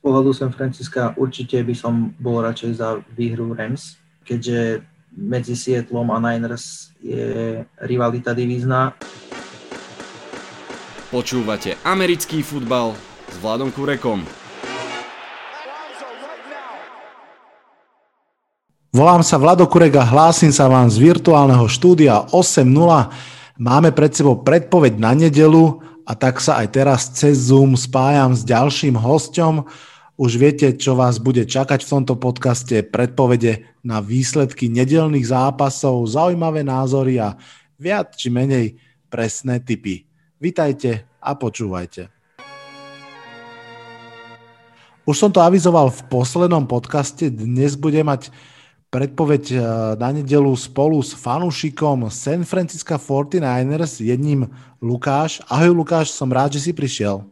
pohľadu San Francisca určite by som bol radšej za výhru Rams, keďže medzi Seattlom a Niners je rivalita divízna. Počúvate americký futbal s Vladom Kurekom. Volám sa Vlado Kurek a hlásim sa vám z virtuálneho štúdia 8.0. Máme pred sebou predpoveď na nedelu a tak sa aj teraz cez Zoom spájam s ďalším hosťom. Už viete, čo vás bude čakať v tomto podcaste, predpovede na výsledky nedelných zápasov, zaujímavé názory a viac či menej presné typy. Vítajte a počúvajte. Už som to avizoval v poslednom podcaste, dnes bude mať predpoveď eh, na nedelu spolu s fanúšikom San Francisco 49ers, jedním Lukáš. Ahoj Lukáš, som rád, že si prišiel.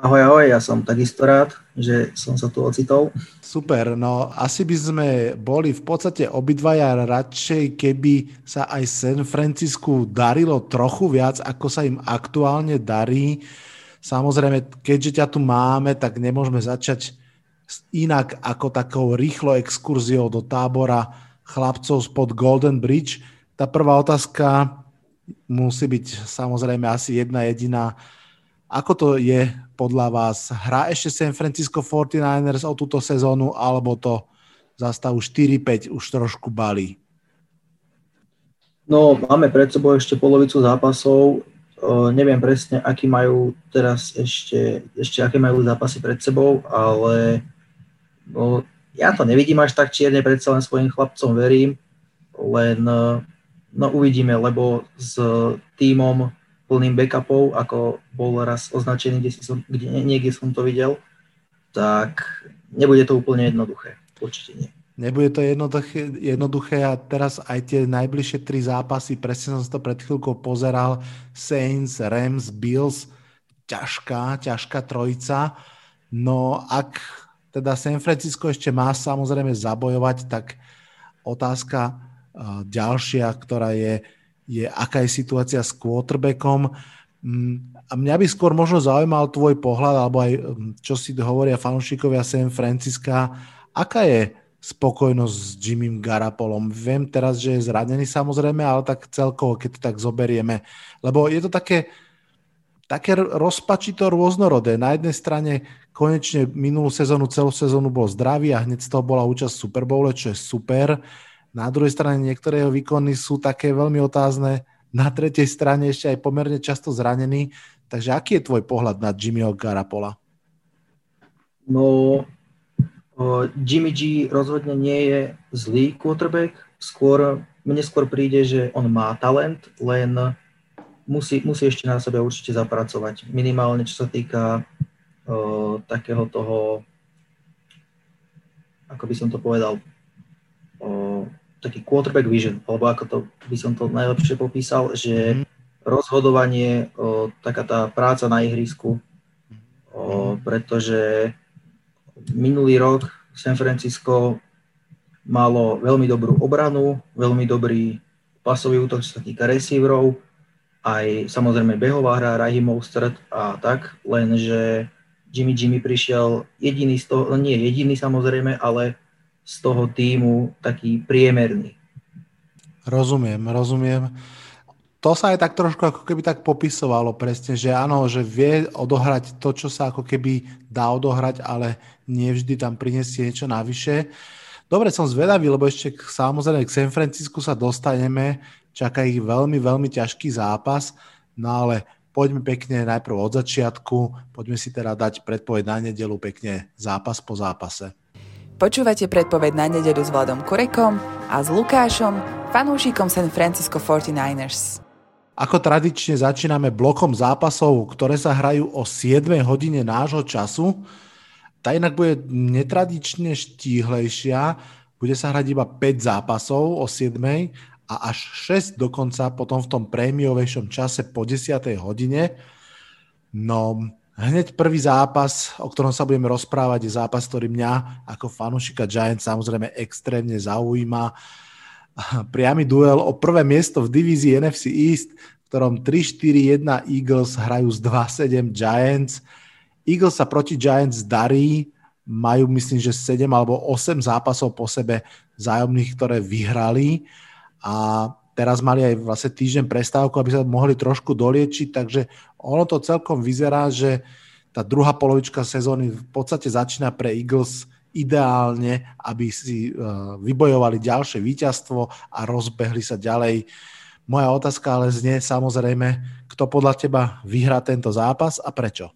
Ahoj, ahoj, ja som takisto rád, že som sa tu ocitol. Super, no asi by sme boli v podstate obidvaja radšej, keby sa aj San Francisku darilo trochu viac, ako sa im aktuálne darí. Samozrejme, keďže ťa tu máme, tak nemôžeme začať inak ako takou rýchlo exkurziou do tábora chlapcov spod Golden Bridge. Tá prvá otázka musí byť samozrejme asi jedna jediná ako to je podľa vás? Hrá ešte San Francisco 49ers o túto sezónu, alebo to zastavu 4-5 už trošku balí? No, máme pred sebou ešte polovicu zápasov. Uh, neviem presne, aký majú teraz ešte, ešte aké majú zápasy pred sebou, ale no, ja to nevidím až tak čierne, predsa len svojim chlapcom verím, len no, uvidíme, lebo s týmom plným backupov, ako bol raz označený, kde, som, kde niekde som to videl, tak nebude to úplne jednoduché. Určite nie. Nebude to jednoduché, jednoduché a teraz aj tie najbližšie tri zápasy, presne som to pred chvíľkou pozeral, Saints, Rams, Bills, ťažká, ťažká trojica. No ak teda San Francisco ešte má samozrejme zabojovať, tak otázka uh, ďalšia, ktorá je, je, aká je situácia s quarterbackom. Mm, a mňa by skôr možno zaujímal tvoj pohľad, alebo aj mm, čo si hovoria fanúšikovia San Francisca. Aká je spokojnosť s Jimmym Garapolom? Viem teraz, že je zranený samozrejme, ale tak celkovo, keď to tak zoberieme. Lebo je to také, také rozpačito rôznorodé. Na jednej strane konečne minulú sezónu, celú sezónu bol zdravý a hneď z toho bola účasť v Super Bowle, čo je super na druhej strane niektoré jeho výkony sú také veľmi otázne. Na tretej strane ešte aj pomerne často zranený. Takže aký je tvoj pohľad na Jimmyho Garapola? No, Jimmy G rozhodne nie je zlý quarterback. Skôr, mne skôr príde, že on má talent, len musí, musí ešte na sebe určite zapracovať. Minimálne, čo sa týka o, takého toho, ako by som to povedal, o, taký quarterback vision, alebo ako to by som to najlepšie popísal, že rozhodovanie, o, taká tá práca na ihrisku, o, pretože minulý rok San Francisco malo veľmi dobrú obranu, veľmi dobrý pasový útok, čo sa týka receiverov, aj samozrejme behová hra, Rahim Mostert a tak, lenže Jimmy Jimmy prišiel jediný z toho, no nie jediný samozrejme, ale z toho týmu taký priemerný. Rozumiem, rozumiem. To sa aj tak trošku ako keby tak popisovalo presne, že áno, že vie odohrať to, čo sa ako keby dá odohrať, ale nie vždy tam prinesie niečo navyše. Dobre, som zvedavý, lebo ešte samozrejme k San Francisku sa dostaneme, čaká ich veľmi, veľmi ťažký zápas, no ale poďme pekne najprv od začiatku, poďme si teda dať predpoveď na nedelu pekne zápas po zápase. Počúvate predpoveď na nedelu s Vladom Kurekom a s Lukášom, fanúšikom San Francisco 49ers. Ako tradične začíname blokom zápasov, ktoré sa hrajú o 7 hodine nášho času. Tá inak bude netradične štíhlejšia. Bude sa hrať iba 5 zápasov o 7 a až 6 dokonca potom v tom prémiovejšom čase po 10 hodine. No, Hneď prvý zápas, o ktorom sa budeme rozprávať, je zápas, ktorý mňa ako fanúšika Giants samozrejme extrémne zaujíma. Priamy duel o prvé miesto v divízii NFC East, v ktorom 3-4-1 Eagles hrajú z 2-7 Giants. Eagles sa proti Giants darí, majú myslím, že 7 alebo 8 zápasov po sebe zájomných, ktoré vyhrali a teraz mali aj vlastne týždeň prestávku, aby sa mohli trošku doliečiť, takže ono to celkom vyzerá, že tá druhá polovička sezóny v podstate začína pre Eagles ideálne, aby si uh, vybojovali ďalšie víťazstvo a rozbehli sa ďalej. Moja otázka ale znie samozrejme, kto podľa teba vyhrá tento zápas a prečo?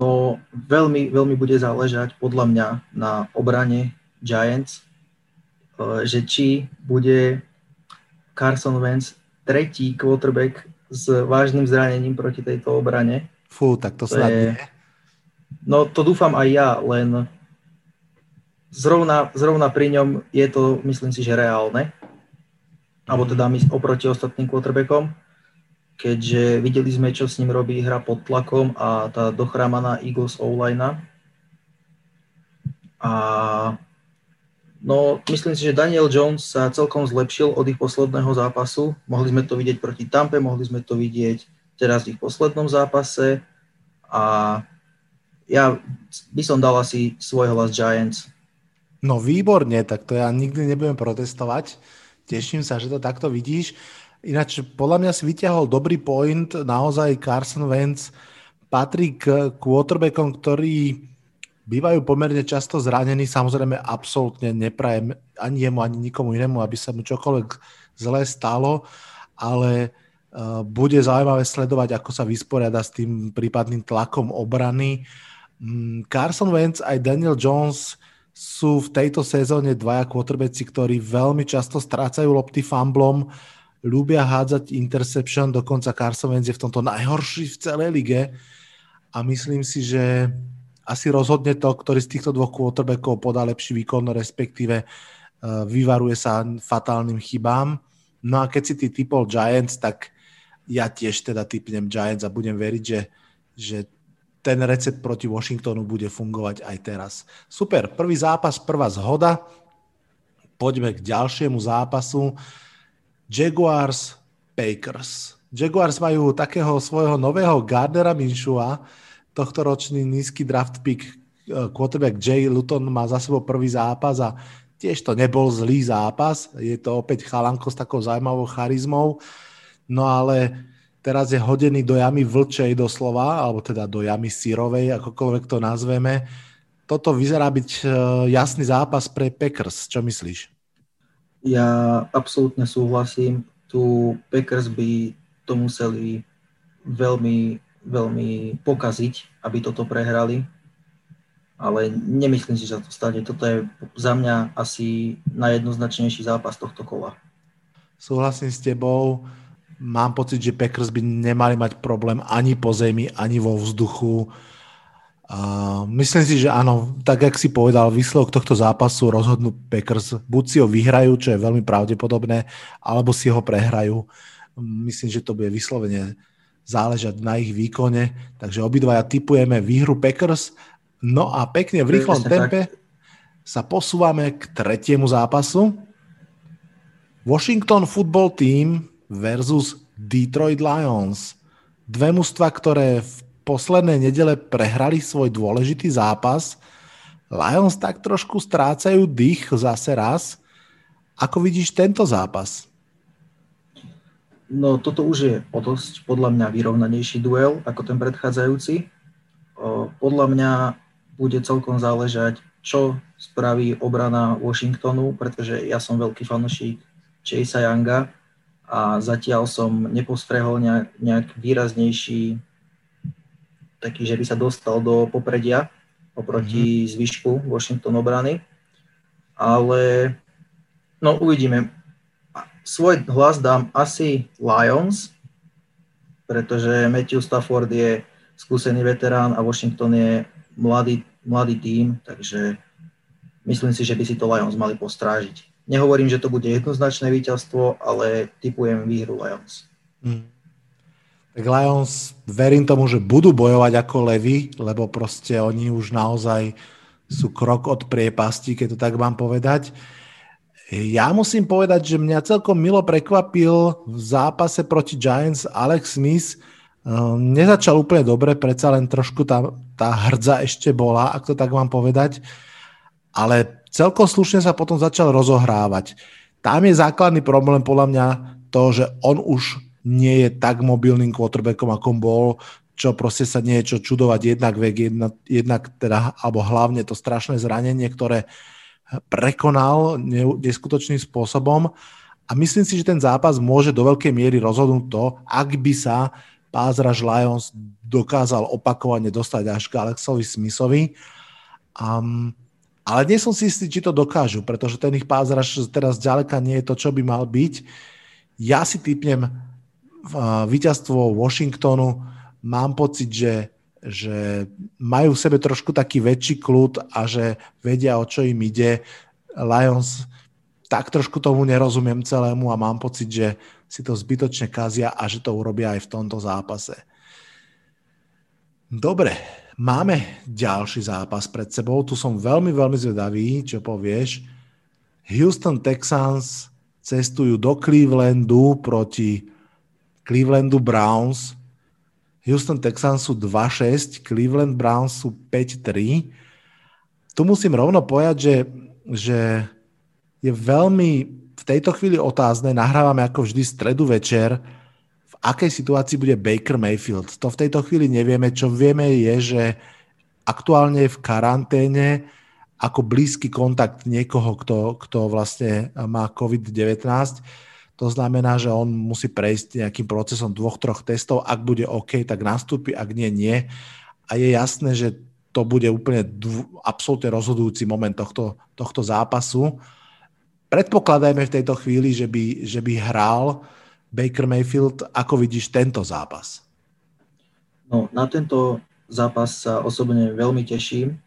No, veľmi, veľmi bude záležať podľa mňa na obrane Giants, Eh, že či bude Carson Wentz tretí quarterback s vážnym zranením proti tejto obrane. Fú, tak to, to snad je... No to dúfam aj ja, len zrovna, zrovna pri ňom je to, myslím si, že reálne. Alebo teda oproti ostatným quarterbackom, keďže videli sme, čo s ním robí hra pod tlakom a tá dochrámaná Eagles O-line. A No, myslím si, že Daniel Jones sa celkom zlepšil od ich posledného zápasu. Mohli sme to vidieť proti Tampe, mohli sme to vidieť teraz v ich poslednom zápase. A ja by som dal asi svoj hlas Giants. No výborne, tak to ja nikdy nebudem protestovať. Teším sa, že to takto vidíš. Ináč podľa mňa si vyťahol dobrý point. Naozaj Carson Wentz patrí k quarterbackom, ktorý bývajú pomerne často zranení. Samozrejme, absolútne neprajem ani jemu, ani nikomu inému, aby sa mu čokoľvek zlé stalo, ale uh, bude zaujímavé sledovať, ako sa vysporiada s tým prípadným tlakom obrany. Um, Carson Wentz aj Daniel Jones sú v tejto sezóne dvaja quarterbacki, ktorí veľmi často strácajú lopty fumblom, ľúbia hádzať interception, dokonca Carson Wentz je v tomto najhorší v celej lige a myslím si, že asi rozhodne to, ktorý z týchto dvoch quarterbackov podá lepší výkon, respektíve uh, vyvaruje sa fatálnym chybám. No a keď si ty typol Giants, tak ja tiež teda typnem Giants a budem veriť, že, že ten recept proti Washingtonu bude fungovať aj teraz. Super, prvý zápas, prvá zhoda. Poďme k ďalšiemu zápasu. Jaguars, Packers. Jaguars majú takého svojho nového Gardera Minshua, tohto ročný nízky draft pick eh, quarterback Jay Luton má za sebou prvý zápas a tiež to nebol zlý zápas. Je to opäť chalanko s takou zaujímavou charizmou. No ale teraz je hodený do jamy vlčej doslova, alebo teda do jamy sírovej, akokoľvek to nazveme. Toto vyzerá byť eh, jasný zápas pre Packers. Čo myslíš? Ja absolútne súhlasím. Tu Packers by to museli veľmi veľmi pokaziť, aby toto prehrali. Ale nemyslím si, že to stane. Toto je za mňa asi najjednoznačnejší zápas tohto kola. Súhlasím s tebou. Mám pocit, že Packers by nemali mať problém ani po zemi, ani vo vzduchu. Uh, myslím si, že áno, tak jak si povedal, výsledok tohto zápasu rozhodnú Packers. Buď si ho vyhrajú, čo je veľmi pravdepodobné, alebo si ho prehrajú. Myslím, že to bude vyslovene záležať na ich výkone. Takže obidvaja typujeme výhru Packers. No a pekne v rýchlom tempe sa posúvame k tretiemu zápasu. Washington Football Team versus Detroit Lions. Dve mužstva, ktoré v poslednej nedele prehrali svoj dôležitý zápas. Lions tak trošku strácajú dých zase raz. Ako vidíš tento zápas? No toto už je o dosť podľa mňa vyrovnanejší duel ako ten predchádzajúci. Podľa mňa bude celkom záležať, čo spraví obrana Washingtonu, pretože ja som veľký fanúšik Chase Younga a zatiaľ som nepostrehol nejak, nejak výraznejší taký, že by sa dostal do popredia oproti mm-hmm. zvyšku Washington obrany. Ale no uvidíme svoj hlas dám asi Lions, pretože Matthew Stafford je skúsený veterán a Washington je mladý, mladý tím, takže myslím si, že by si to Lions mali postrážiť. Nehovorím, že to bude jednoznačné víťazstvo, ale typujem výhru Lions. Hmm. Tak Lions, verím tomu, že budú bojovať ako levy, lebo proste oni už naozaj sú krok od priepasti, keď to tak mám povedať. Ja musím povedať, že mňa celkom milo prekvapil v zápase proti Giants Alex Smith nezačal úplne dobre, predsa len trošku tá, tá hrdza ešte bola, ak to tak mám povedať, ale celkom slušne sa potom začal rozohrávať. Tam je základný problém podľa mňa to, že on už nie je tak mobilným quarterbackom, ako bol, čo proste sa nie je čo čudovať jednak vek, jednak, jednak teda, alebo hlavne to strašné zranenie, ktoré prekonal neskutočným spôsobom. A myslím si, že ten zápas môže do veľkej miery rozhodnúť to, ak by sa Pázraž Lions dokázal opakovane dostať až k Alexovi Smithovi. Um, ale nie som si istý, či to dokážu, pretože ten ich pázraž teraz ďaleka nie je to, čo by mal byť. Ja si typnem uh, víťazstvo Washingtonu. Mám pocit, že, že majú v sebe trošku taký väčší kľud a že vedia, o čo im ide. Lions tak trošku tomu nerozumiem celému a mám pocit, že si to zbytočne kazia a že to urobia aj v tomto zápase. Dobre, máme ďalší zápas pred sebou. Tu som veľmi, veľmi zvedavý, čo povieš. Houston Texans cestujú do Clevelandu proti Clevelandu Browns. Houston Texans sú 2-6, Cleveland Browns sú 5-3. Tu musím rovno povedať, že, že je veľmi v tejto chvíli otázne, nahrávame ako vždy stredu večer, v akej situácii bude Baker Mayfield. To v tejto chvíli nevieme. Čo vieme je, že aktuálne je v karanténe ako blízky kontakt niekoho, kto, kto vlastne má COVID-19. To znamená, že on musí prejsť nejakým procesom dvoch, troch testov. Ak bude OK, tak nastúpi, ak nie, nie. A je jasné, že to bude úplne dv- absolútne rozhodujúci moment tohto, tohto zápasu predpokladajme v tejto chvíli, že by, že by hral Baker Mayfield. Ako vidíš tento zápas? No, na tento zápas sa osobne veľmi teším,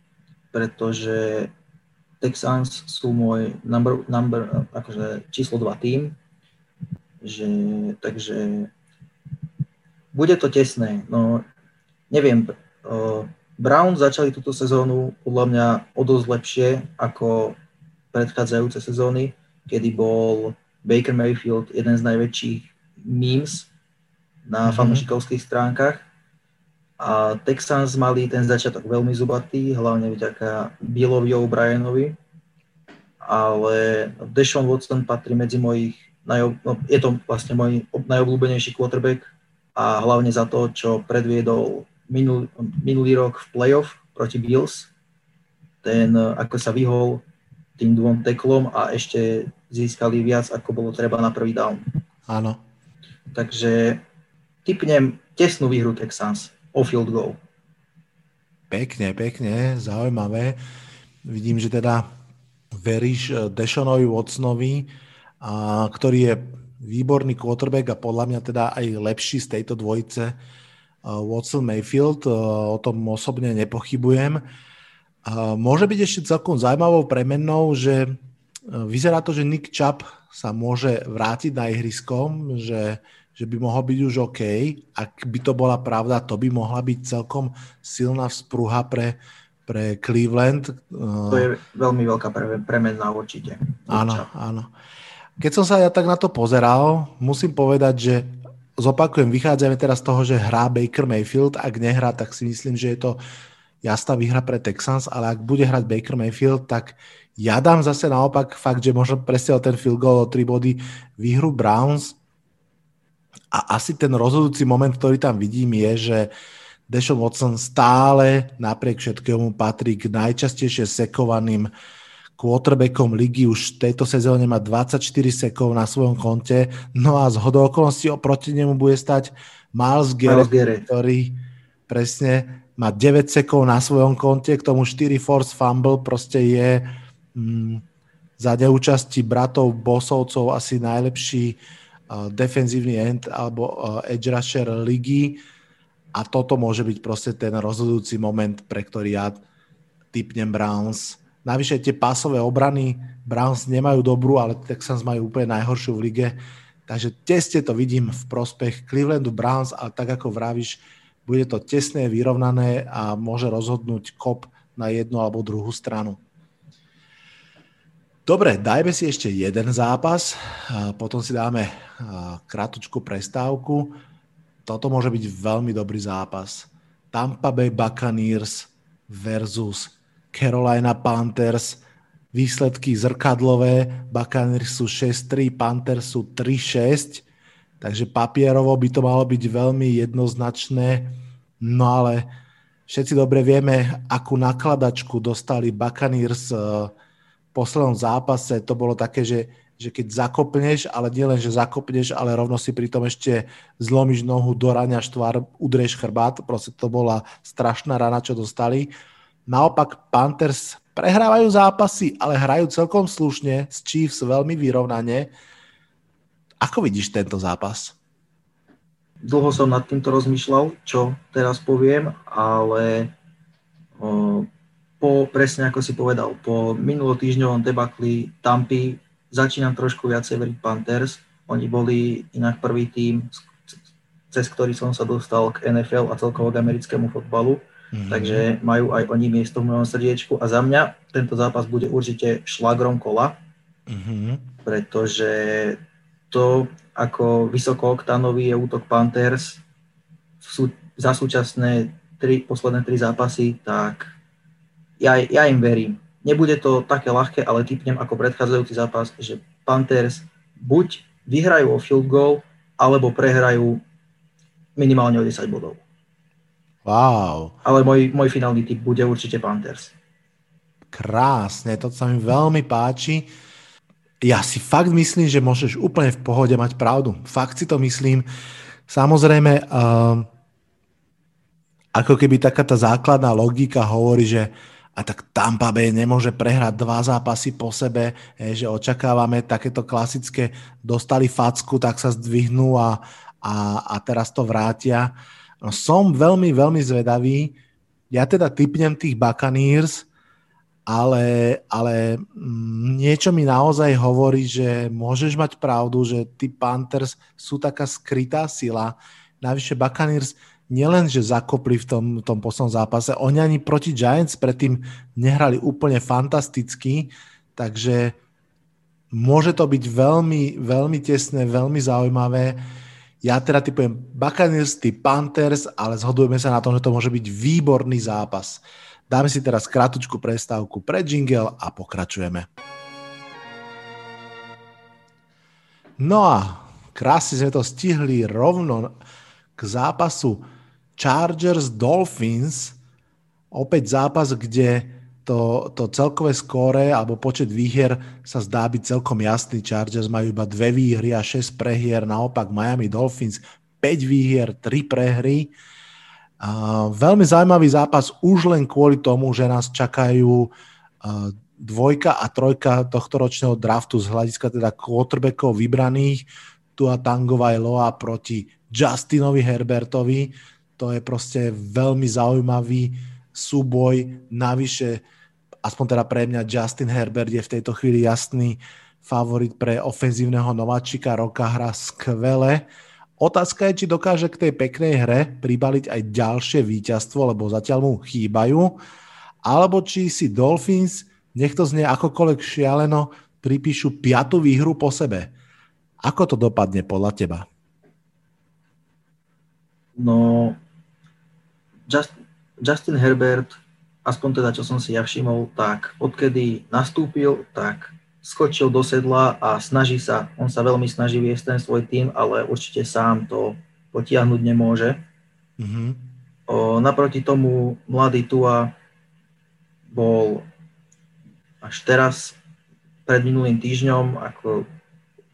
pretože Texans sú môj number, number akože číslo 2 tým, že, takže bude to tesné. No, neviem, uh, Brown začali túto sezónu podľa mňa o dosť lepšie ako predchádzajúce sezóny, kedy bol Baker Mayfield jeden z najväčších memes na mm-hmm. fanúšikovských stránkach. A Texans mali ten začiatok veľmi zubatý, hlavne vďaka Billovi O'Brienovi. Ale Deshaun Watson patrí medzi mojich, je to vlastne môj najobľúbenejší quarterback a hlavne za to, čo predviedol minulý, minulý rok v playoff proti Bills. Ten, ako sa vyhol tým dvom teklom a ešte získali viac, ako bolo treba na prvý down. Áno. Takže typnem tesnú výhru Texans o field goal. Pekne, pekne, zaujímavé. Vidím, že teda veríš eh, Deshonovi Watsonovi, a, ktorý je výborný quarterback a podľa mňa teda aj lepší z tejto dvojice eh, Watson Mayfield. Eh, o tom osobne nepochybujem. Môže byť ešte celkom zaujímavou premennou, že vyzerá to, že Nick Chubb sa môže vrátiť na ihrisko, že, že by mohol byť už OK. Ak by to bola pravda, to by mohla byť celkom silná vzpruha pre, pre Cleveland. To je veľmi veľká premenná určite. Áno, áno. Keď som sa ja tak na to pozeral, musím povedať, že zopakujem, vychádzame teraz z toho, že hrá Baker Mayfield. Ak nehrá, tak si myslím, že je to jasná výhra pre Texans, ale ak bude hrať Baker Mayfield, tak ja dám zase naopak fakt, že možno presne o ten field goal o 3 body výhru Browns a asi ten rozhodujúci moment, ktorý tam vidím je, že Deshaun Watson stále napriek všetkému patrí k najčastejšie sekovaným quarterbackom ligy už v tejto sezóne má 24 sekov na svojom konte, no a z hodou okolností oproti nemu bude stať Miles Garrett, Miles ktorý presne má 9 sekov na svojom konte, k tomu 4 force fumble, proste je mm, za neúčasti bratov Bosovcov asi najlepší uh, defenzívny end alebo uh, edge rusher ligy. A toto môže byť proste ten rozhodujúci moment, pre ktorý ja typnem Browns. Navyše tie pásové obrany Browns nemajú dobrú, ale Texans majú úplne najhoršiu v lige. Takže tesne to vidím v prospech Clevelandu Browns, ale tak ako vravíš, bude to tesné, vyrovnané a môže rozhodnúť kop na jednu alebo druhú stranu. Dobre, dajme si ešte jeden zápas, potom si dáme krátku prestávku. toto môže byť veľmi dobrý zápas. Tampa Bay Buccaneers versus Carolina Panthers. Výsledky zrkadlové. Buccaneers sú 6-3, Panthers sú 3-6. Takže papierovo by to malo byť veľmi jednoznačné. No ale všetci dobre vieme, akú nakladačku dostali Buccaneers eh, v poslednom zápase. To bolo také, že že keď zakopneš, ale nielen, že zakopneš, ale rovno si pritom ešte zlomíš nohu, doraňaš tvár, udrieš chrbát, proste to bola strašná rana, čo dostali. Naopak Panthers prehrávajú zápasy, ale hrajú celkom slušne, s Chiefs veľmi vyrovnane. Ako vidíš tento zápas? Dlho som nad týmto rozmýšľal, čo teraz poviem, ale po, presne ako si povedal, po minulotýždňovom debakli Tampy začínam trošku viacej veriť Panthers. Oni boli inak prvý tým, cez ktorý som sa dostal k NFL a celkovo k americkému fotbalu. Mm-hmm. Takže majú aj oni miesto v mojom srdiečku a za mňa tento zápas bude určite šlagrom kola, mm-hmm. pretože to, ako vysokoktánový je útok Panthers sú, za súčasné tri, posledné tri zápasy, tak ja, ja im verím. Nebude to také ľahké, ale typnem ako predchádzajúci zápas, že Panthers buď vyhrajú o field goal, alebo prehrajú minimálne o 10 bodov. Wow. Ale môj, môj finálny typ bude určite Panthers. Krásne, to sa mi veľmi páči. Ja si fakt myslím, že môžeš úplne v pohode mať pravdu. Fakt si to myslím. Samozrejme, uh, ako keby taká tá základná logika hovorí, že a tak Tampa Bay nemôže prehrať dva zápasy po sebe, že očakávame takéto klasické, dostali facku, tak sa zdvihnú a, a, a teraz to vrátia. No, som veľmi, veľmi zvedavý. Ja teda typnem tých Buccaneers, ale, ale mm, niečo mi naozaj hovorí, že môžeš mať pravdu, že tí Panthers sú taká skrytá sila. Navyše Buccaneers nielen, že zakopli v tom, tom poslednom zápase, oni ani proti Giants predtým nehrali úplne fantasticky, takže môže to byť veľmi, veľmi tesné, veľmi zaujímavé. Ja teda typujem Buccaneers, ty Panthers, ale zhodujeme sa na tom, že to môže byť výborný zápas. Dáme si teraz kratučku prestávku pre jingle a pokračujeme. No a krásne sme to stihli rovno k zápasu Chargers Dolphins, opäť zápas, kde to, to celkové skóre alebo počet výhier sa zdá byť celkom jasný. Chargers majú iba dve výhry a 6 prehier, naopak Miami Dolphins 5 výhier, 3 prehry. Uh, veľmi zaujímavý zápas už len kvôli tomu, že nás čakajú uh, dvojka a trojka tohto ročného draftu z hľadiska teda quarterbackov vybraných. Tu a Tangová Loa proti Justinovi Herbertovi to je proste veľmi zaujímavý súboj. Navyše, aspoň teda pre mňa, Justin Herbert je v tejto chvíli jasný favorit pre ofenzívneho nováčika roka, hra skvele. Otázka je, či dokáže k tej peknej hre pribaliť aj ďalšie víťazstvo, lebo zatiaľ mu chýbajú, alebo či si Dolphins, nech to znie akokoľvek šialeno, pripíšu piatu výhru po sebe. Ako to dopadne podľa teba? No, Just, Justin Herbert, aspoň teda, čo som si ja všimol, tak odkedy nastúpil, tak skočil do sedla a snaží sa, on sa veľmi snaží viesť ten svoj tým, ale určite sám to potiahnuť nemôže. Mm-hmm. O, naproti tomu mladý Tua bol až teraz pred minulým týždňom ako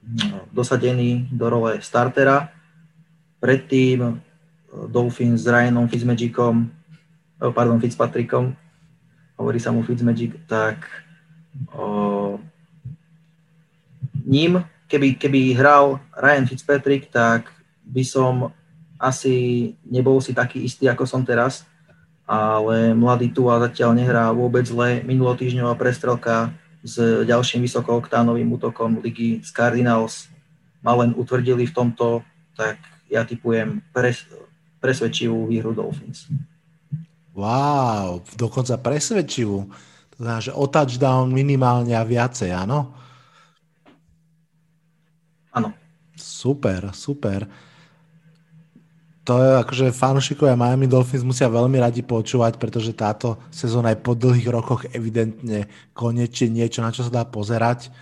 no, dosadený do role startera. Predtým Dolphins s Ryanom Fitzmagicom, oh, pardon, Fitzpatrickom, hovorí sa mu Fitzmagic, tak o, ním, keby, keby hral Ryan Fitzpatrick, tak by som asi nebol si taký istý, ako som teraz, ale mladý tu a zatiaľ nehrá vôbec zle. Minulotýždňová prestrelka s ďalším vysokooktánovým útokom ligy z Cardinals ma len utvrdili v tomto, tak ja typujem pres, presvedčivú výhru Dolphins. Wow, dokonca presvedčivú. To znamená, že o touchdown minimálne a viacej, áno? Áno. Super, super. to je akože fanúšikovia Miami Dolphins musia veľmi radi počúvať, pretože táto sezóna aj po dlhých rokoch evidentne konečne niečo, na čo sa dá pozerať.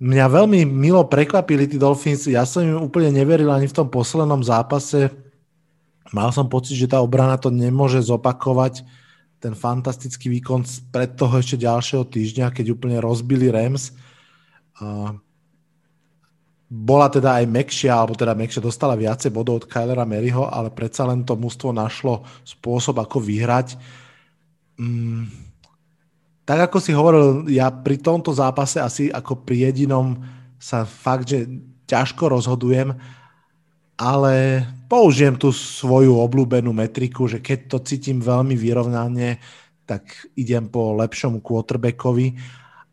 Mňa veľmi milo prekvapili tí Dolphins, ja som im úplne neveril ani v tom poslednom zápase. Mal som pocit, že tá obrana to nemôže zopakovať ten fantastický výkon pred toho ešte ďalšieho týždňa, keď úplne rozbili Rams. Bola teda aj Mekšia, alebo teda Mekšia dostala viacej bodov od Kylera Maryho, ale predsa len to mužstvo našlo spôsob, ako vyhrať. Mm, tak ako si hovoril, ja pri tomto zápase asi ako pri jedinom sa fakt, že ťažko rozhodujem, ale použijem tú svoju obľúbenú metriku, že keď to cítim veľmi vyrovnane, tak idem po lepšom quarterbackovi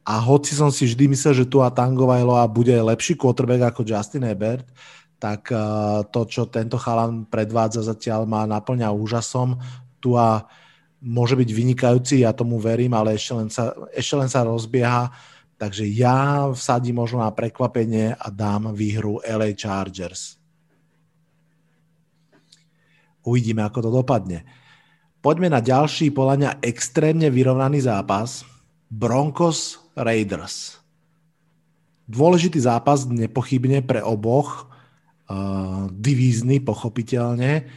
a hoci som si vždy myslel, že tu a Tangovailoa bude lepší quarterback ako Justin Herbert, tak eh, to, čo tento chalan predvádza zatiaľ, ma naplňa úžasom. Tu a môže byť vynikajúci, ja tomu verím, ale ešte len sa, ešte len sa rozbieha. Takže ja vsadím možno na prekvapenie a dám výhru LA Chargers. Uvidíme, ako to dopadne. Poďme na ďalší, podľa extrémne vyrovnaný zápas. Broncos Raiders. Dôležitý zápas nepochybne pre oboch, uh, divízny pochopiteľne.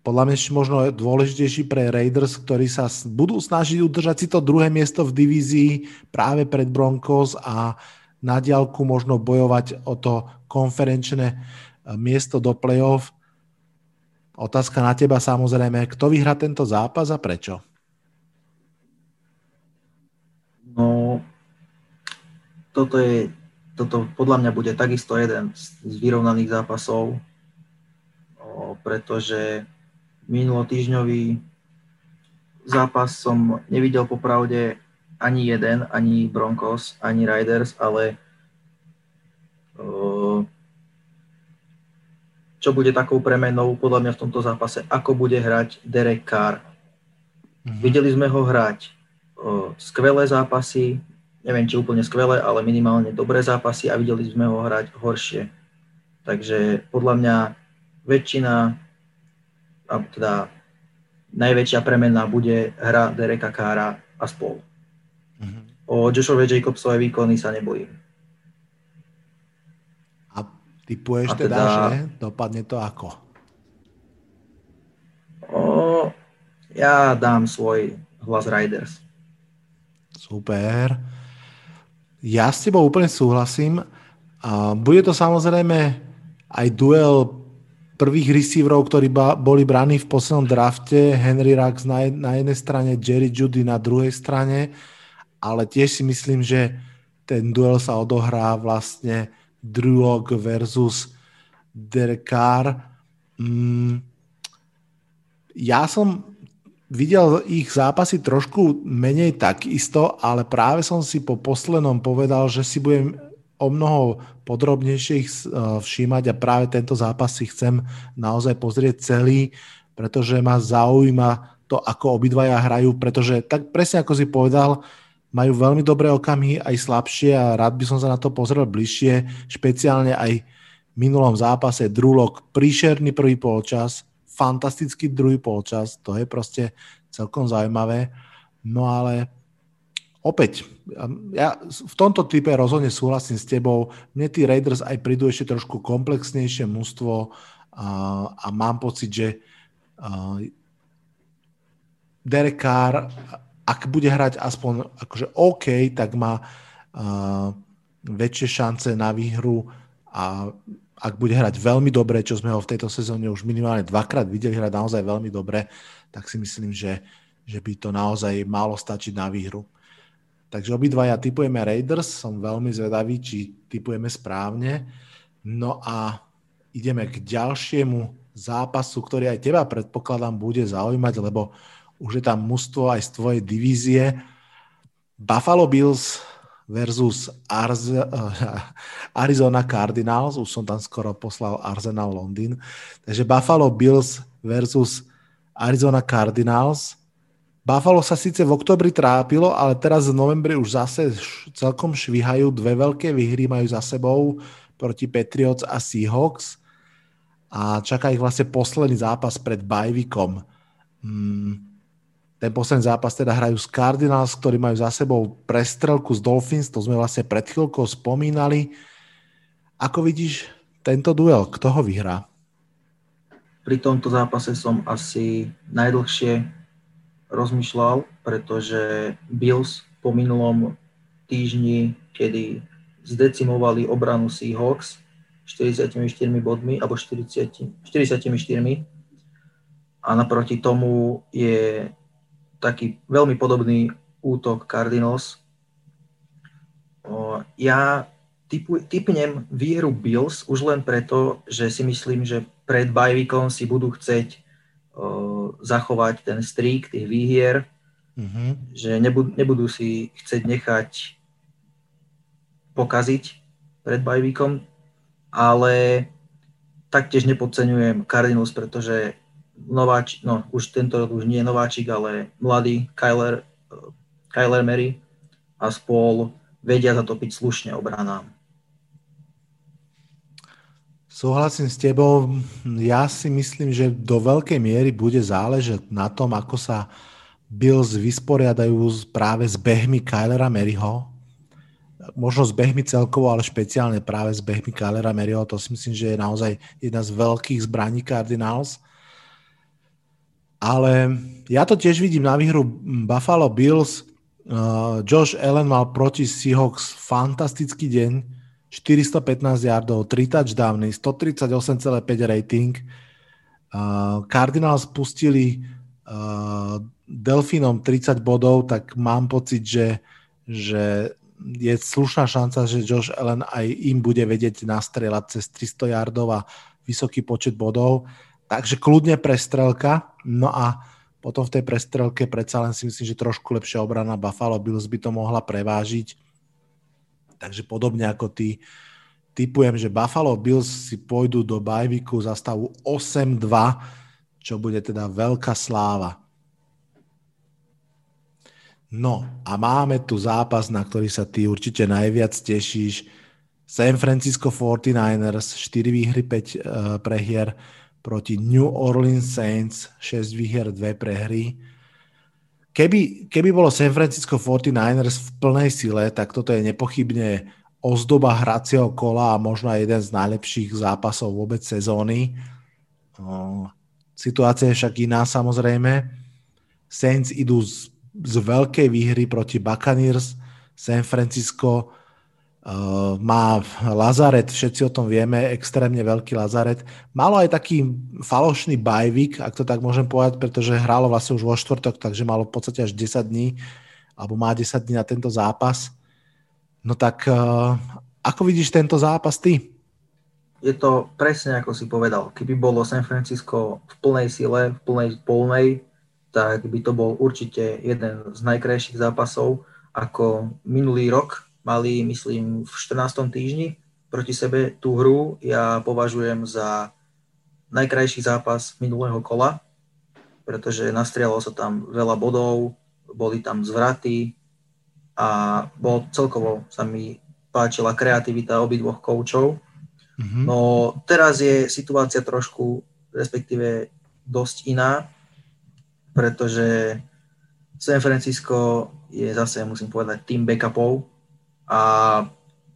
Podľa mňa ešte možno dôležitejší pre Raiders, ktorí sa budú snažiť udržať si to druhé miesto v divízii práve pred Broncos a na diálku možno bojovať o to konferenčné uh, miesto do playoff. Otázka na teba samozrejme, kto vyhrá tento zápas a prečo? No, toto je, toto podľa mňa bude takisto jeden z, vyrovnaných zápasov, o, pretože minulotýžňový zápas som nevidel popravde ani jeden, ani Broncos, ani Riders, ale čo bude takou premenou podľa mňa v tomto zápase, ako bude hrať Derek Carr. Mm-hmm. Videli sme ho hrať skvelé zápasy, neviem či úplne skvelé, ale minimálne dobré zápasy a videli sme ho hrať horšie. Takže podľa mňa väčšina, alebo teda najväčšia premena bude hra Dereka Kára a spol. Mm-hmm. O Joshovi Jacobsové výkony sa nebojím. Typuješ teda, teda, že dopadne to ako? O, ja dám svoj hlas Riders. Super. Ja s tebou úplne súhlasím. A bude to samozrejme aj duel prvých receiverov, ktorí ba, boli braní v poslednom drafte. Henry Rux na, na jednej strane, Jerry Judy na druhej strane. Ale tiež si myslím, že ten duel sa odohrá vlastne Lock versus Derek Carr. Mm, ja som videl ich zápasy trošku menej takisto, ale práve som si po poslednom povedal, že si budem o mnoho podrobnejšie ich eh, všímať a práve tento zápas si chcem naozaj pozrieť celý, pretože ma zaujíma to, ako obidvaja hrajú, pretože tak presne ako si povedal, majú veľmi dobré okamihy, aj slabšie a rád by som sa na to pozrel bližšie, špeciálne aj v minulom zápase Drulok, príšerný prvý polčas, fantastický druhý polčas, to je proste celkom zaujímavé. No ale opäť, ja v tomto type rozhodne súhlasím s tebou. Mne tí Raiders aj prídu ešte trošku komplexnejšie mústvo a, a mám pocit, že uh, Derek Carr, ak bude hrať aspoň akože OK, tak má uh, väčšie šance na výhru a ak bude hrať veľmi dobre, čo sme ho v tejto sezóne už minimálne dvakrát videli hrať naozaj veľmi dobre, tak si myslím, že, že by to naozaj malo stačiť na výhru. Takže obidvaja typujeme Raiders, som veľmi zvedavý, či typujeme správne. No a ideme k ďalšiemu zápasu, ktorý aj teba predpokladám bude zaujímať, lebo už je tam mužstvo aj z tvojej divízie. Buffalo Bills versus Arze, Arizona Cardinals, už som tam skoro poslal Arsenal Londýn, takže Buffalo Bills versus Arizona Cardinals. Buffalo sa síce v oktobri trápilo, ale teraz v novembri už zase celkom švíhajú, dve veľké výhry majú za sebou proti Patriots a Seahawks. a čaká ich vlastne posledný zápas pred Bajvikom. Hmm. Ten posledný zápas teda hrajú s Cardinals, ktorí majú za sebou prestrelku z Dolphins, to sme vlastne pred chvíľkou spomínali. Ako vidíš tento duel? Kto ho vyhrá? Pri tomto zápase som asi najdlhšie rozmýšľal, pretože Bills po minulom týždni, kedy zdecimovali obranu Seahawks 44 bodmi, alebo 40, 44, a naproti tomu je taký veľmi podobný útok Cardinals. Ja typu, typnem výhru Bills už len preto, že si myslím, že pred bajvikom si budú chceť uh, zachovať ten streak tých výhier, mm-hmm. že nebudú, nebudú si chcieť nechať pokaziť pred bajvikom, ale taktiež nepodceňujem Cardinals, pretože nováč, no už tento rok už nie je nováčik, ale mladý Kyler, Kyler Mary a spol vedia zatopiť slušne obranám. Súhlasím s tebou. Ja si myslím, že do veľkej miery bude záležať na tom, ako sa Bills vysporiadajú práve s behmi Kylera Maryho. Možno s behmi celkovo, ale špeciálne práve s behmi Kylera Maryho. To si myslím, že je naozaj jedna z veľkých zbraní Cardinals. Ale ja to tiež vidím na výhru Buffalo Bills. Uh, Josh Allen mal proti Seahawks fantastický deň 415 yardov, 3 touchdowny, 138,5 rating. Uh, Cardinals pustili uh, Delfinom 30 bodov, tak mám pocit, že, že je slušná šanca, že Josh Allen aj im bude vedieť nastrelať cez 300 yardov a vysoký počet bodov. Takže kľudne prestrelka. No a potom v tej prestrelke predsa len si myslím, že trošku lepšia obrana Buffalo Bills by to mohla prevážiť Takže podobne ako ty, typujem, že Buffalo Bills si pôjdu do bajviku za stavu 8-2, čo bude teda veľká sláva. No a máme tu zápas, na ktorý sa ty určite najviac tešíš. San Francisco 49ers, 4 výhry, 5 uh, prehier proti New Orleans Saints, 6 výhier, 2 prehry. Keby, keby bolo San Francisco 49ers v plnej sile, tak toto je nepochybne ozdoba hracieho kola a možno aj jeden z najlepších zápasov vôbec sezóny. Situácia je však iná samozrejme. Saints idú z, z veľkej výhry proti Buccaneers. San Francisco má Lazaret, všetci o tom vieme, extrémne veľký Lazaret. Malo aj taký falošný bajvik, ak to tak môžem povedať, pretože hrálo vlastne už vo štvrtok, takže malo v podstate až 10 dní, alebo má 10 dní na tento zápas. No tak uh, ako vidíš tento zápas ty? Je to presne ako si povedal. Keby bolo San Francisco v plnej sile, v plnej polnej, tak by to bol určite jeden z najkrajších zápasov ako minulý rok, mali, myslím, v 14. týždni proti sebe tú hru ja považujem za najkrajší zápas minulého kola, pretože nastrialo sa tam veľa bodov, boli tam zvraty a bol celkovo sa mi páčila kreativita obidvoch koučov. Mm-hmm. No teraz je situácia trošku, respektíve dosť iná, pretože San Francisco je zase, musím povedať, tým backupov, a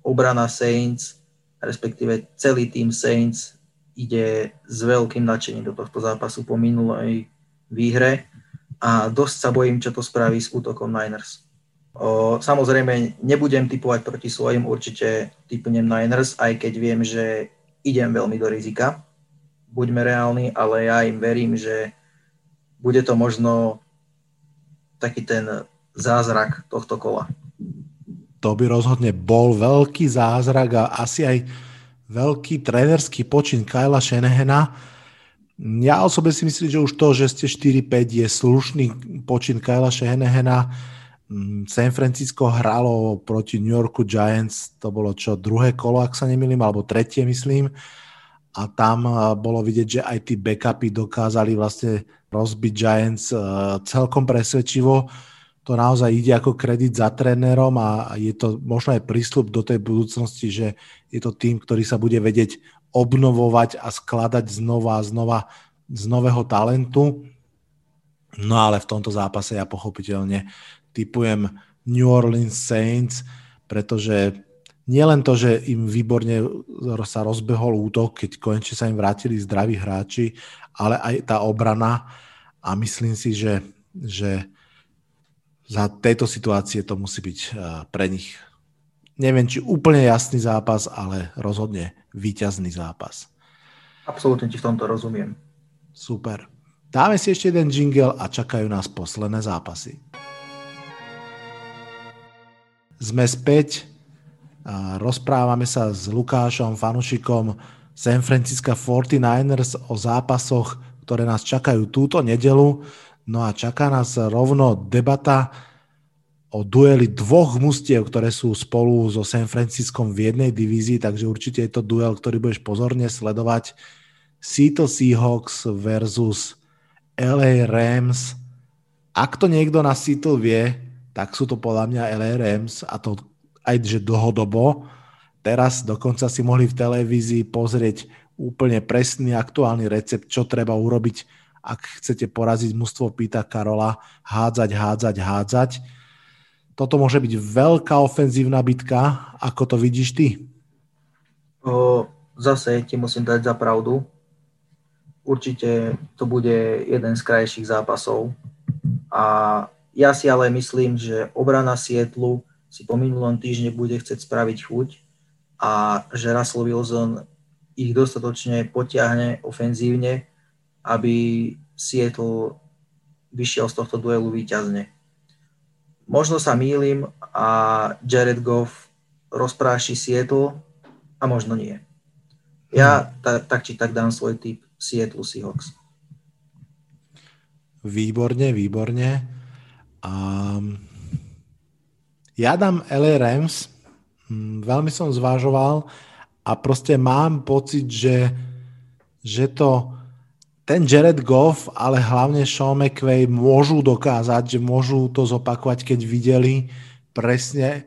obrana Saints, respektíve celý tým Saints ide s veľkým nadšením do tohto zápasu po minulej výhre a dosť sa bojím, čo to spraví s útokom Niners. O, samozrejme, nebudem typovať proti svojim, určite typnem Niners, aj keď viem, že idem veľmi do rizika. Buďme reálni, ale ja im verím, že bude to možno taký ten zázrak tohto kola to by rozhodne bol veľký zázrak a asi aj veľký trénerský počin Kyla Shanahana. Ja osobne si myslím, že už to, že ste 4-5 je slušný počin Kyla Shanahana. Mm, San Francisco hralo proti New Yorku Giants, to bolo čo, druhé kolo, ak sa nemýlim, alebo tretie, myslím. A tam bolo vidieť, že aj tí backupy dokázali vlastne rozbiť Giants celkom presvedčivo to naozaj ide ako kredit za trénerom a je to možno aj prísľub do tej budúcnosti, že je to tým, ktorý sa bude vedieť obnovovať a skladať znova a znova z nového talentu. No ale v tomto zápase ja pochopiteľne typujem New Orleans Saints, pretože nielen to, že im výborne sa rozbehol útok, keď konečne sa im vrátili zdraví hráči, ale aj tá obrana a myslím si, že, že za tejto situácie to musí byť pre nich neviem, či úplne jasný zápas, ale rozhodne výťazný zápas. Absolútne ti v tomto rozumiem. Super. Dáme si ešte jeden jingle a čakajú nás posledné zápasy. Sme späť. A rozprávame sa s Lukášom, fanušikom San Francisco 49ers o zápasoch, ktoré nás čakajú túto nedelu. No a čaká nás rovno debata o dueli dvoch mustiev, ktoré sú spolu so San Franciscom v jednej divízii, takže určite je to duel, ktorý budeš pozorne sledovať. Seattle Seahawks versus LA Rams. Ak to niekto na Seattle vie, tak sú to podľa mňa LA Rams a to aj že dlhodobo. Teraz dokonca si mohli v televízii pozrieť úplne presný aktuálny recept, čo treba urobiť, ak chcete poraziť mužstvo Pita Karola, hádzať, hádzať, hádzať. Toto môže byť veľká ofenzívna bitka. Ako to vidíš ty? O, zase ti musím dať za pravdu. Určite to bude jeden z krajších zápasov. A ja si ale myslím, že obrana Sietlu si po minulom týždni bude chcieť spraviť chuť a že Russell Wilson ich dostatočne potiahne ofenzívne, aby Seattle vyšiel z tohto duelu výťazne. Možno sa mýlim a Jared Goff rozpráši Seattle a možno nie. Ja ta, tak či tak dám svoj typ Seattle Seahawks. Výborne, výborne. Um, ja dám LA Rams, hm, veľmi som zvážoval a proste mám pocit, že, že to ten Jared Goff, ale hlavne Sean McVay môžu dokázať, že môžu to zopakovať, keď videli presne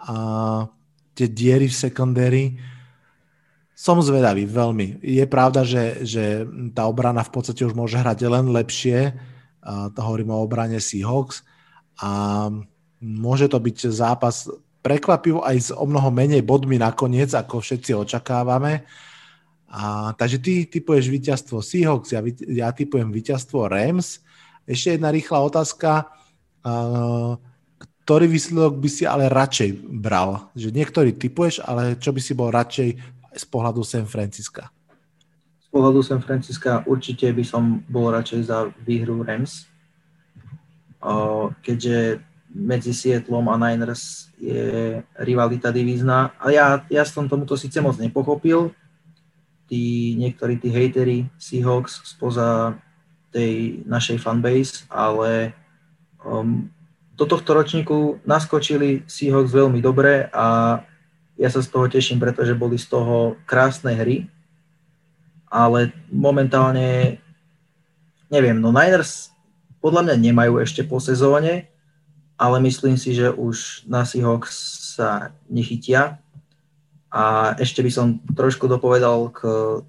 a, tie diery v secondary. Som zvedavý, veľmi. Je pravda, že, že tá obrana v podstate už môže hrať len lepšie. A to hovorím o obrane Seahawks. A môže to byť zápas prekvapivo aj s o mnoho menej bodmi nakoniec, ako všetci očakávame. A, takže ty typuješ víťazstvo Seahawks, ja, ja typujem víťazstvo Rams. Ešte jedna rýchla otázka. Uh, ktorý výsledok by si ale radšej bral? Že niektorý typuješ, ale čo by si bol radšej z pohľadu San Francisca? Z pohľadu San Francisca určite by som bol radšej za výhru Rams, keďže medzi Seattlom a Niners je rivalita divízna. A ja, ja som tomuto síce moc nepochopil. Tí, niektorí tí hejteri Seahawks spoza tej našej fanbase, ale um, do tohto ročníku naskočili Seahawks veľmi dobre a ja sa z toho teším, pretože boli z toho krásne hry, ale momentálne neviem, no Niners podľa mňa nemajú ešte po sezóne, ale myslím si, že už na Seahawks sa nechytia. A ešte by som trošku dopovedal k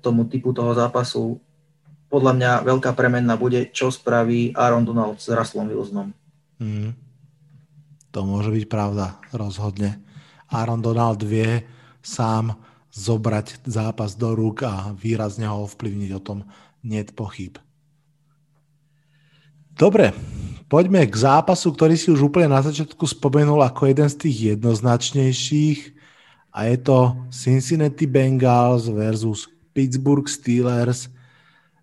tomu typu toho zápasu. Podľa mňa veľká premenna bude, čo spraví Aaron Donald s Russellom Wilsonom. Mm. To môže byť pravda, rozhodne. Aaron Donald vie sám zobrať zápas do rúk a výrazne ho ovplyvniť o tom nie pochyb. Dobre, Poďme k zápasu, ktorý si už úplne na začiatku spomenul ako jeden z tých jednoznačnejších a je to Cincinnati Bengals versus Pittsburgh Steelers.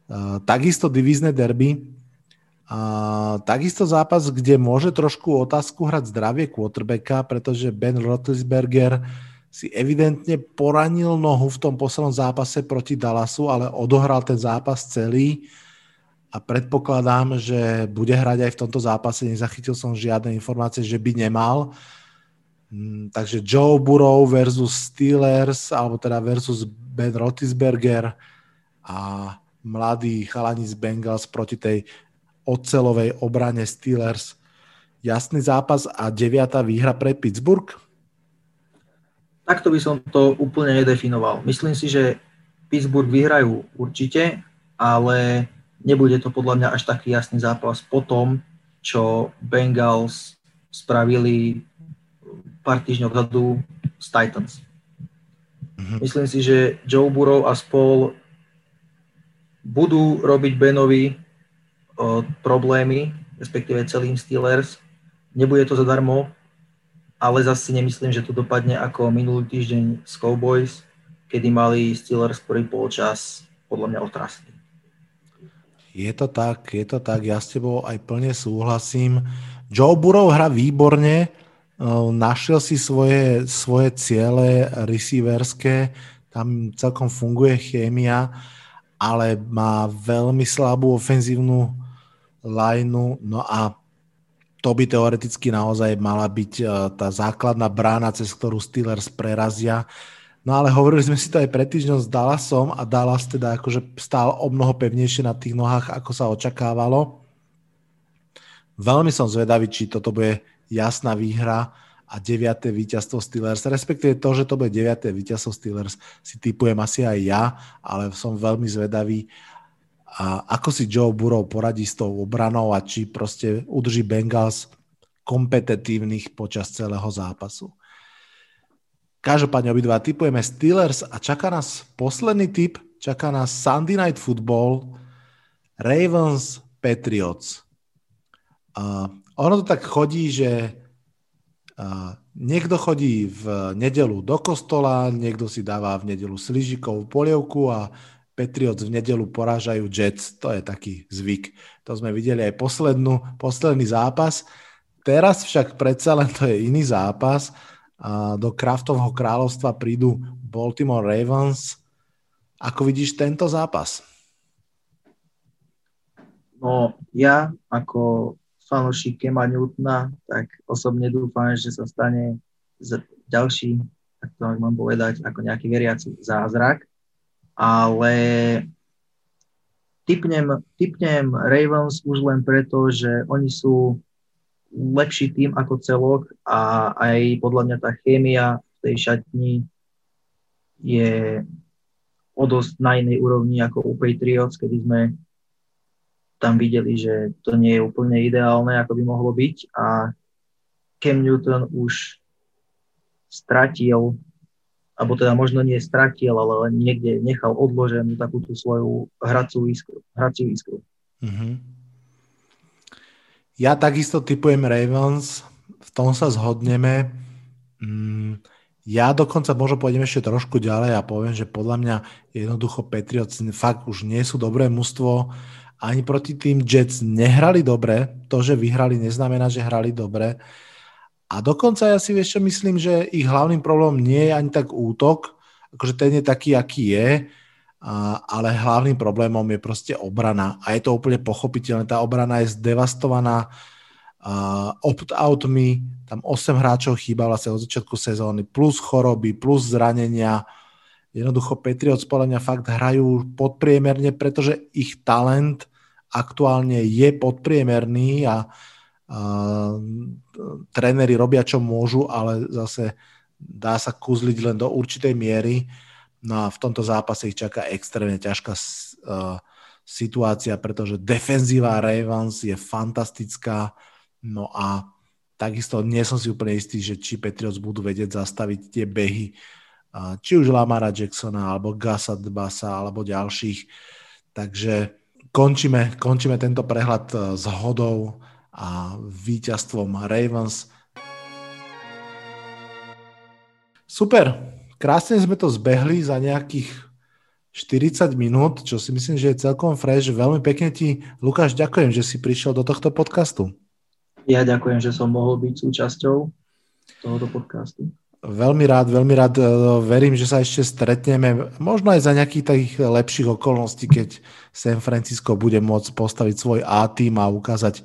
Uh, takisto divízne derby. Uh, takisto zápas, kde môže trošku otázku hrať zdravie quarterbacka, pretože Ben Roethlisberger si evidentne poranil nohu v tom poslednom zápase proti Dallasu, ale odohral ten zápas celý a predpokladám, že bude hrať aj v tomto zápase. Nezachytil som žiadne informácie, že by nemal. Mm, takže Joe Burrow versus Steelers, alebo teda versus Ben Roethlisberger a mladý chalani z Bengals proti tej ocelovej obrane Steelers. Jasný zápas a deviatá výhra pre Pittsburgh? Takto by som to úplne nedefinoval. Myslím si, že Pittsburgh vyhrajú určite, ale nebude to podľa mňa až taký jasný zápas po tom, čo Bengals spravili pár týždňov dozadu z Titans. Mm-hmm. Myslím si, že Joe Burrow a spol budú robiť Benovi o, problémy, respektíve celým Steelers. Nebude to zadarmo, ale zase nemyslím, že to dopadne ako minulý týždeň s Cowboys, kedy mali Steelers prvý polčas podľa mňa otrasný. Je to tak, je to tak, ja s tebou aj plne súhlasím. Joe Burrow hra výborne, našiel si svoje, svoje ciele receiverské, tam celkom funguje chémia, ale má veľmi slabú ofenzívnu lineu, no a to by teoreticky naozaj mala byť tá základná brána, cez ktorú Steelers prerazia. No ale hovorili sme si to aj pred týždňom s Dallasom a Dallas teda akože stál o mnoho pevnejšie na tých nohách, ako sa očakávalo. Veľmi som zvedavý, či toto bude jasná výhra a 9. víťazstvo Steelers, respektíve to, že to bude 9. víťazstvo Steelers, si typujem asi aj ja, ale som veľmi zvedavý, a ako si Joe Burrow poradí s tou obranou a či proste udrží Bengals kompetitívnych počas celého zápasu. Každopádne obidva typujeme Steelers a čaká nás posledný typ, čaká nás Sunday Night Football, Ravens, Patriots. Uh, ono to tak chodí, že niekto chodí v nedelu do kostola, niekto si dáva v nedelu sližikovú polievku a Patriots v nedelu porážajú Jets, to je taký zvyk. To sme videli aj poslednú, posledný zápas. Teraz však predsa len to je iný zápas. Do Kraftovho kráľovstva prídu Baltimore Ravens. Ako vidíš tento zápas? No, ja ako fanošik Kema Newtona, tak osobne dúfam, že sa stane ďalší, tak to mám povedať, ako nejaký veriaci zázrak. Ale typnem, typnem Ravens už len preto, že oni sú lepší tým ako celok a aj podľa mňa tá chémia v tej šatni je o dosť na inej úrovni ako u Patriots, kedy sme tam videli, že to nie je úplne ideálne, ako by mohlo byť a Cam Newton už stratil alebo teda možno nie stratil, ale len niekde nechal odloženú takú tú svoju hracú iskru. Hraciu iskru. Mm-hmm. Ja takisto typujem Ravens, v tom sa zhodneme. Mm, ja dokonca možno pôjdem ešte trošku ďalej a poviem, že podľa mňa jednoducho Patriots fakt už nie sú dobré mužstvo. Ani proti tým Jets nehrali dobre. To, že vyhrali, neznamená, že hrali dobre. A dokonca ja si čo myslím, že ich hlavným problémom nie je ani tak útok, akože ten je taký, aký je, ale hlavným problémom je proste obrana. A je to úplne pochopiteľné. Tá obrana je zdevastovaná opt-outmi, tam 8 hráčov chýba vlastne od začiatku sezóny, plus choroby, plus zranenia. Jednoducho Patriots podľa mňa fakt hrajú podpriemerne, pretože ich talent aktuálne je podpriemerný a tréneri robia, čo môžu, ale zase dá sa kuzliť len do určitej miery. No a v tomto zápase ich čaká extrémne ťažká uh, situácia, pretože defenzíva Ravens je fantastická. No a takisto nie som si úplne istý, že či Patriots budú vedieť zastaviť tie behy, uh, či už Lamara Jacksona, alebo Gasa Dbasa, alebo ďalších. Takže končíme, končíme tento prehľad uh, s hodou a víťazstvom Ravens. Super, krásne sme to zbehli za nejakých 40 minút, čo si myslím, že je celkom fresh. Veľmi pekne ti, Lukáš, ďakujem, že si prišiel do tohto podcastu. Ja ďakujem, že som mohol byť súčasťou tohoto podcastu. Veľmi rád, veľmi rád. E, verím, že sa ešte stretneme. Možno aj za nejakých takých lepších okolností, keď San Francisco bude môcť postaviť svoj A-tým a ukázať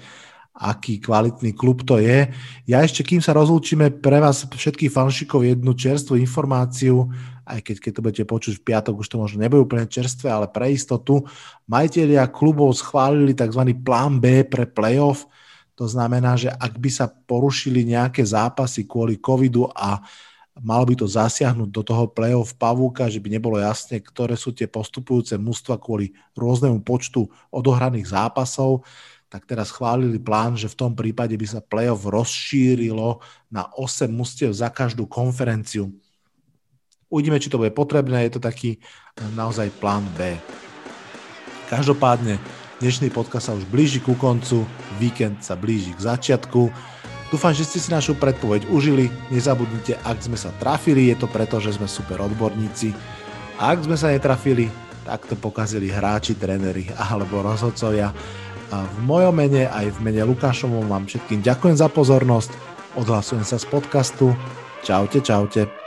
aký kvalitný klub to je. Ja ešte, kým sa rozlúčime, pre vás všetkých fanšikov jednu čerstvú informáciu, aj keď, keď to budete počuť v piatok, už to možno nebude úplne čerstvé, ale pre istotu, majiteľia klubov schválili tzv. plán B pre playoff, to znamená, že ak by sa porušili nejaké zápasy kvôli covidu a malo by to zasiahnuť do toho play-off pavúka, že by nebolo jasne, ktoré sú tie postupujúce mužstva kvôli rôznemu počtu odohraných zápasov, tak teraz chválili plán, že v tom prípade by sa play-off rozšírilo na 8 mustiev za každú konferenciu. Uvidíme, či to bude potrebné, je to taký naozaj plán B. Každopádne, dnešný podcast sa už blíži ku koncu, víkend sa blíži k začiatku. Dúfam, že ste si našu predpoveď užili. Nezabudnite, ak sme sa trafili, je to preto, že sme super odborníci. A ak sme sa netrafili, tak to pokazili hráči, tréneri alebo rozhodcovia. A v mojom mene aj v mene Lukášovom vám všetkým ďakujem za pozornosť. Odhlasujem sa z podcastu. Čaute, čaute.